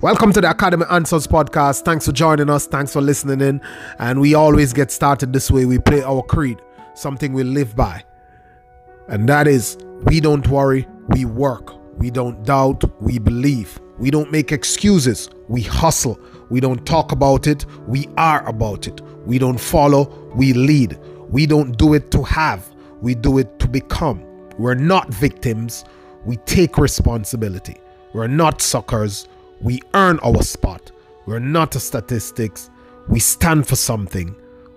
Welcome to the Academy Answers podcast. Thanks for joining us. Thanks for listening in. And we always get started this way. We play our creed, something we live by. And that is we don't worry, we work. We don't doubt, we believe. We don't make excuses, we hustle. We don't talk about it, we are about it. We don't follow, we lead. We don't do it to have, we do it to become. We're not victims, we take responsibility. We're not suckers we earn our spot. We're not statistics. We stand for something.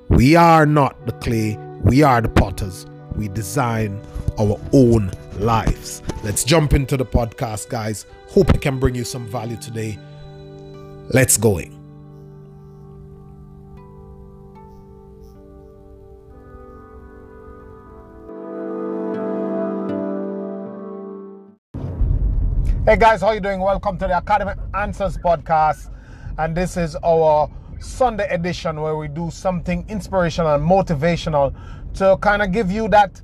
We are not the clay. We are the potters. We design our own lives. Let's jump into the podcast, guys. Hope it can bring you some value today. Let's going. Hey guys, how you doing? Welcome to the Academy Answers podcast. And this is our Sunday edition where we do something inspirational and motivational to kind of give you that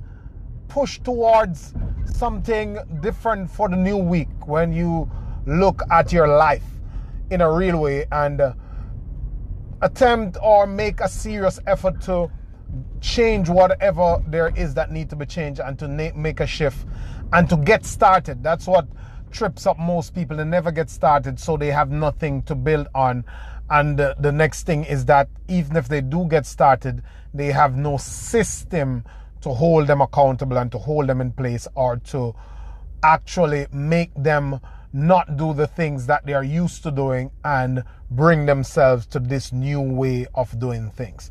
push towards something different for the new week when you look at your life in a real way and uh, attempt or make a serious effort to change whatever there is that need to be changed and to make a shift and to get started. That's what trips up most people. They never get started, so they have nothing to build on. And uh, the next thing is that even if they do get started, they have no system to hold them accountable and to hold them in place or to actually make them not do the things that they are used to doing and bring themselves to this new way of doing things.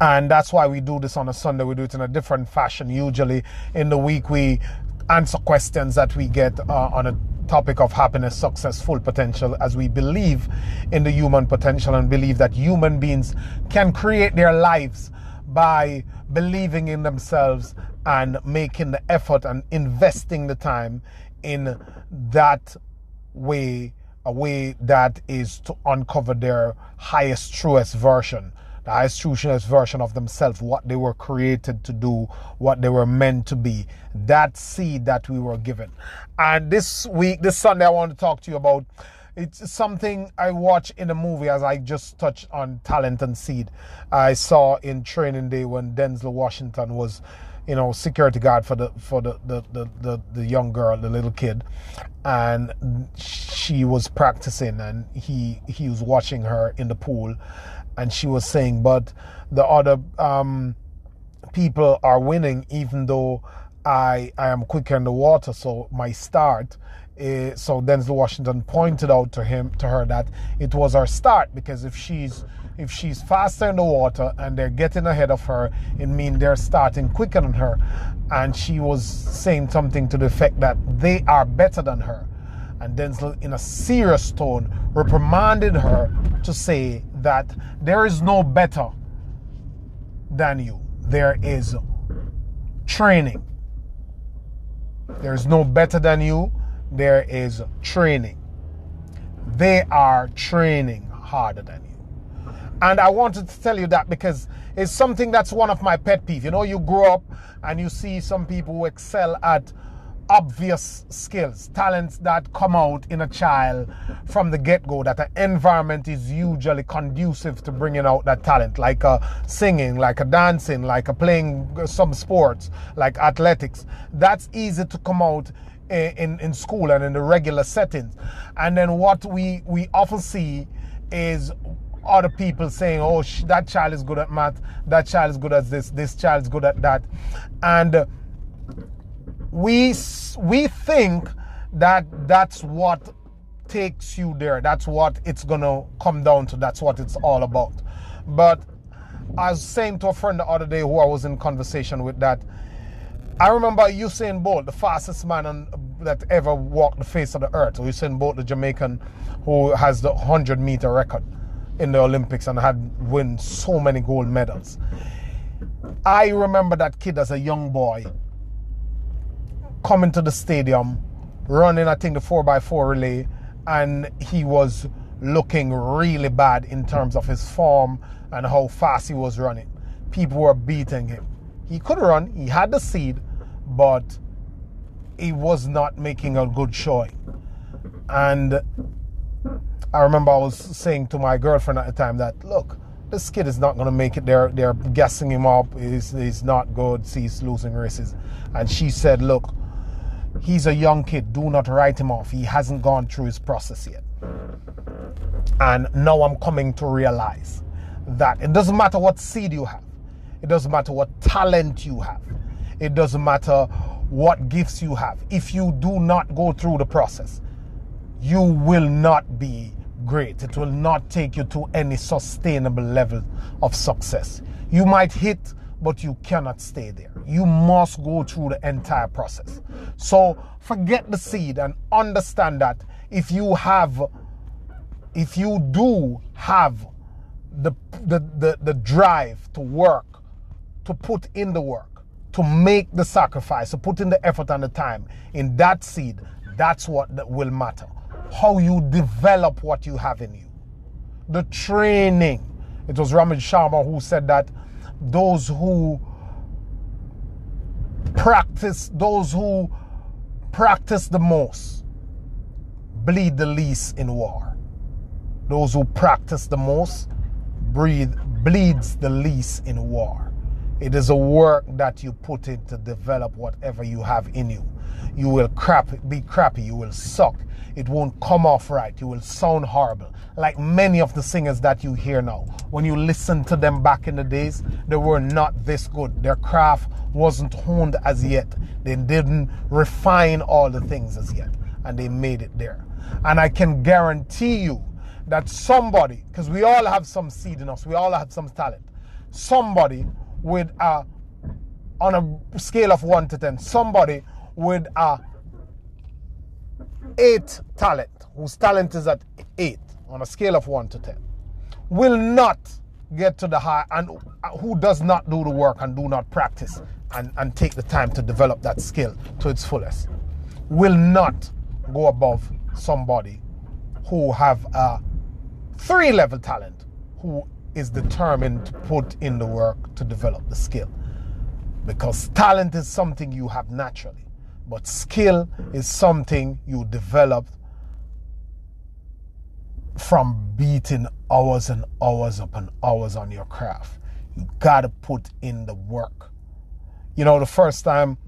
And that's why we do this on a Sunday. We do it in a different fashion. Usually in the week, we answer questions that we get uh, on a topic of happiness, success, full potential, as we believe in the human potential and believe that human beings can create their lives by believing in themselves and making the effort and investing the time in that way, a way that is to uncover their highest, truest version the truest version of themselves, what they were created to do, what they were meant to be. That seed that we were given. And this week, this Sunday, I want to talk to you about it's something I watch in a movie as I just touched on talent and seed. I saw in training day when Denzel Washington was, you know, security guard for the for the the, the, the, the young girl, the little kid. And she was practicing and he he was watching her in the pool and she was saying, but the other um, people are winning, even though I I am quicker in the water. So my start. Uh, so Denzel Washington pointed out to him to her that it was her start because if she's if she's faster in the water and they're getting ahead of her, it means they're starting quicker than her. And she was saying something to the effect that they are better than her. And Denzel, in a serious tone, reprimanded her to say that there is no better than you. There is training. There is no better than you. There is training. They are training harder than you. And I wanted to tell you that because it's something that's one of my pet peeves. You know, you grow up and you see some people who excel at obvious skills, talents that come out in a child from the get go, that the environment is usually conducive to bringing out that talent, like a singing, like a dancing, like a playing some sports, like athletics. That's easy to come out in, in school and in the regular settings. And then what we, we often see is other people saying, oh, that child is good at math, that child is good at this, this child is good at that. And we we think that that's what takes you there. That's what it's gonna come down to. That's what it's all about. But I was saying to a friend the other day who I was in conversation with that I remember Usain Bolt, the fastest man on, that ever walked the face of the earth. Usain Bolt, the Jamaican who has the 100 meter record in the Olympics and had won so many gold medals. I remember that kid as a young boy coming to the stadium, running, I think, the 4x4 relay, and he was looking really bad in terms of his form and how fast he was running. People were beating him. He could run, he had the seed, but he was not making a good showing. And I remember I was saying to my girlfriend at the time that, look, this kid is not going to make it. They're they're gassing him up. He's, he's not good. He's losing races. And she said, look, he's a young kid. Do not write him off. He hasn't gone through his process yet. And now I'm coming to realize that it doesn't matter what seed you have. It doesn't matter what talent you have. It doesn't matter what gifts you have. If you do not go through the process, you will not be great. It will not take you to any sustainable level of success. You might hit, but you cannot stay there. You must go through the entire process. So forget the seed and understand that if you have, if you do have the, the, the, the drive to work, to put in the work, to make the sacrifice, to put in the effort and the time in that seed, that's what will matter how you develop what you have in you. The training. It was Robin Sharma who said that those who practice, those who practice the most bleed the least in war. Those who practice the most breathe, bleeds the least in war. It is a work that you put in to develop whatever you have in you. You will crap, be crappy, you will suck, it won't come off right. You will sound horrible. Like many of the singers that you hear now. When you listen to them back in the days, they were not this good. Their craft wasn't honed as yet. They didn't refine all the things as yet. And they made it there. And I can guarantee you that somebody, because we all have some seed in us, we all have some talent. Somebody with a, on a scale of 1 to 10, somebody with a eight talent, whose talent is at eight on a scale of one to ten, will not get to the high, and uh, who does not do the work and do not practice and, and take the time to develop that skill to its fullest, will not go above somebody who have a three level talent, who is determined to put in the work to develop the skill. Because talent is something you have naturally but skill is something you develop from beating hours and hours upon hours on your craft. You gotta put in the work. You know, the first time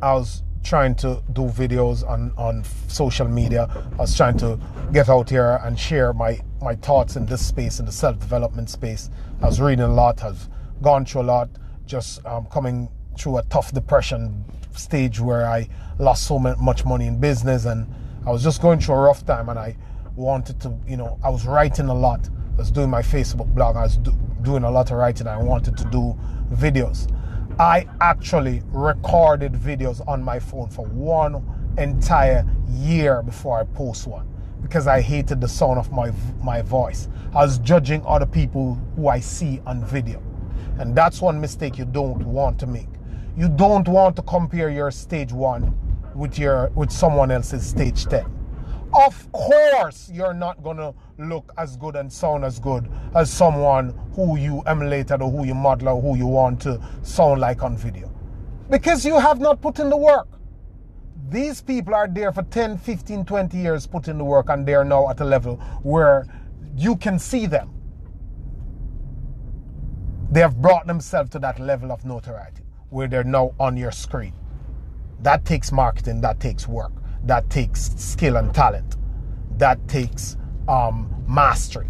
I was trying to do videos on, on social media, I was trying to get out here and share my, my thoughts in this space, in the self development space. I was reading a lot, I've gone through a lot, just um, coming through a tough depression stage where I lost so much money in business and I was just going through a rough time and I wanted to, you know, I was writing a lot. I was doing my Facebook blog. I was do, doing a lot of writing. I wanted to do videos. I actually recorded videos on my phone for one entire year before I post one because I hated the sound of my my voice. I was judging other people who I see on video. And that's one mistake you don't want to make you don't want to compare your stage one with your with someone else's stage 10 of course you're not gonna look as good and sound as good as someone who you emulated or who you model or who you want to sound like on video. Because you have not put in the work. These people are there for 10 15 20 years put in the work and they're now at a level where you can see them. They have brought themselves to that level of notoriety where they're now on your screen. That takes marketing, that takes work, that takes skill and talent, that takes um, mastery.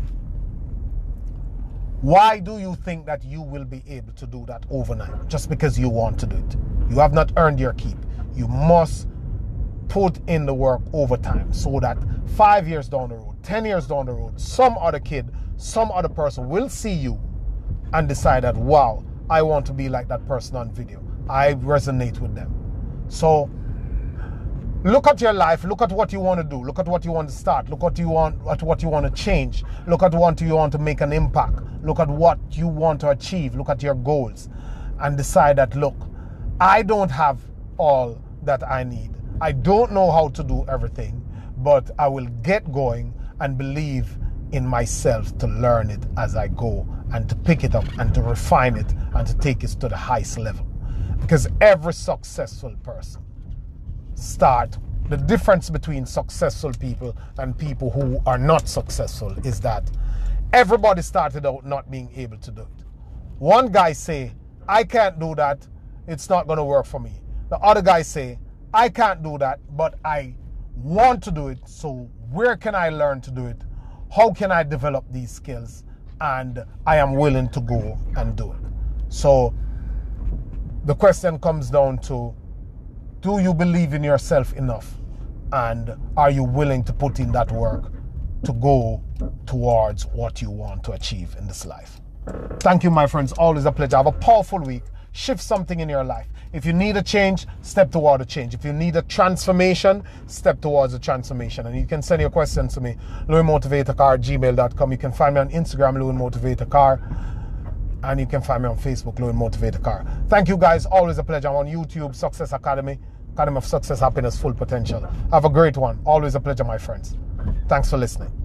Why do you think that you will be able to do that overnight just because you want to do it? You have not earned your keep. You must put in the work over time so that five years down the road, 10 years down the road, some other kid, some other person will see you and decide that, wow, I want to be like that person on video. I resonate with them. So look at your life, look at what you want to do, look at what you want to start, look at you want at what you want to change, look at what you want to make an impact, look at what you want to achieve, look at your goals, and decide that look, I don't have all that I need. I don't know how to do everything, but I will get going and believe in myself to learn it as I go and to pick it up and to refine it and to take it to the highest level. Because every successful person start the difference between successful people and people who are not successful is that everybody started out not being able to do it. One guy say, I can't do that, it's not going to work for me. The other guy say, I can't do that, but I want to do it. So where can I learn to do it? How can I develop these skills? And I am willing to go and do it. So the question comes down to do you believe in yourself enough? And are you willing to put in that work to go towards what you want to achieve in this life? Thank you, my friends. Always a pleasure. Have a powerful week. Shift something in your life. If you need a change, step toward a change. If you need a transformation, step towards a transformation. And you can send your questions to me, louismotivatorcar gmail.com. You can find me on Instagram, Louis Motivator Car and you can find me on Facebook, Louis. Thank you guys. Always a pleasure. I'm on YouTube, Success Academy, Academy of Success, Happiness, Full Potential. Have a great one. Always a pleasure, my friends. Thanks for listening.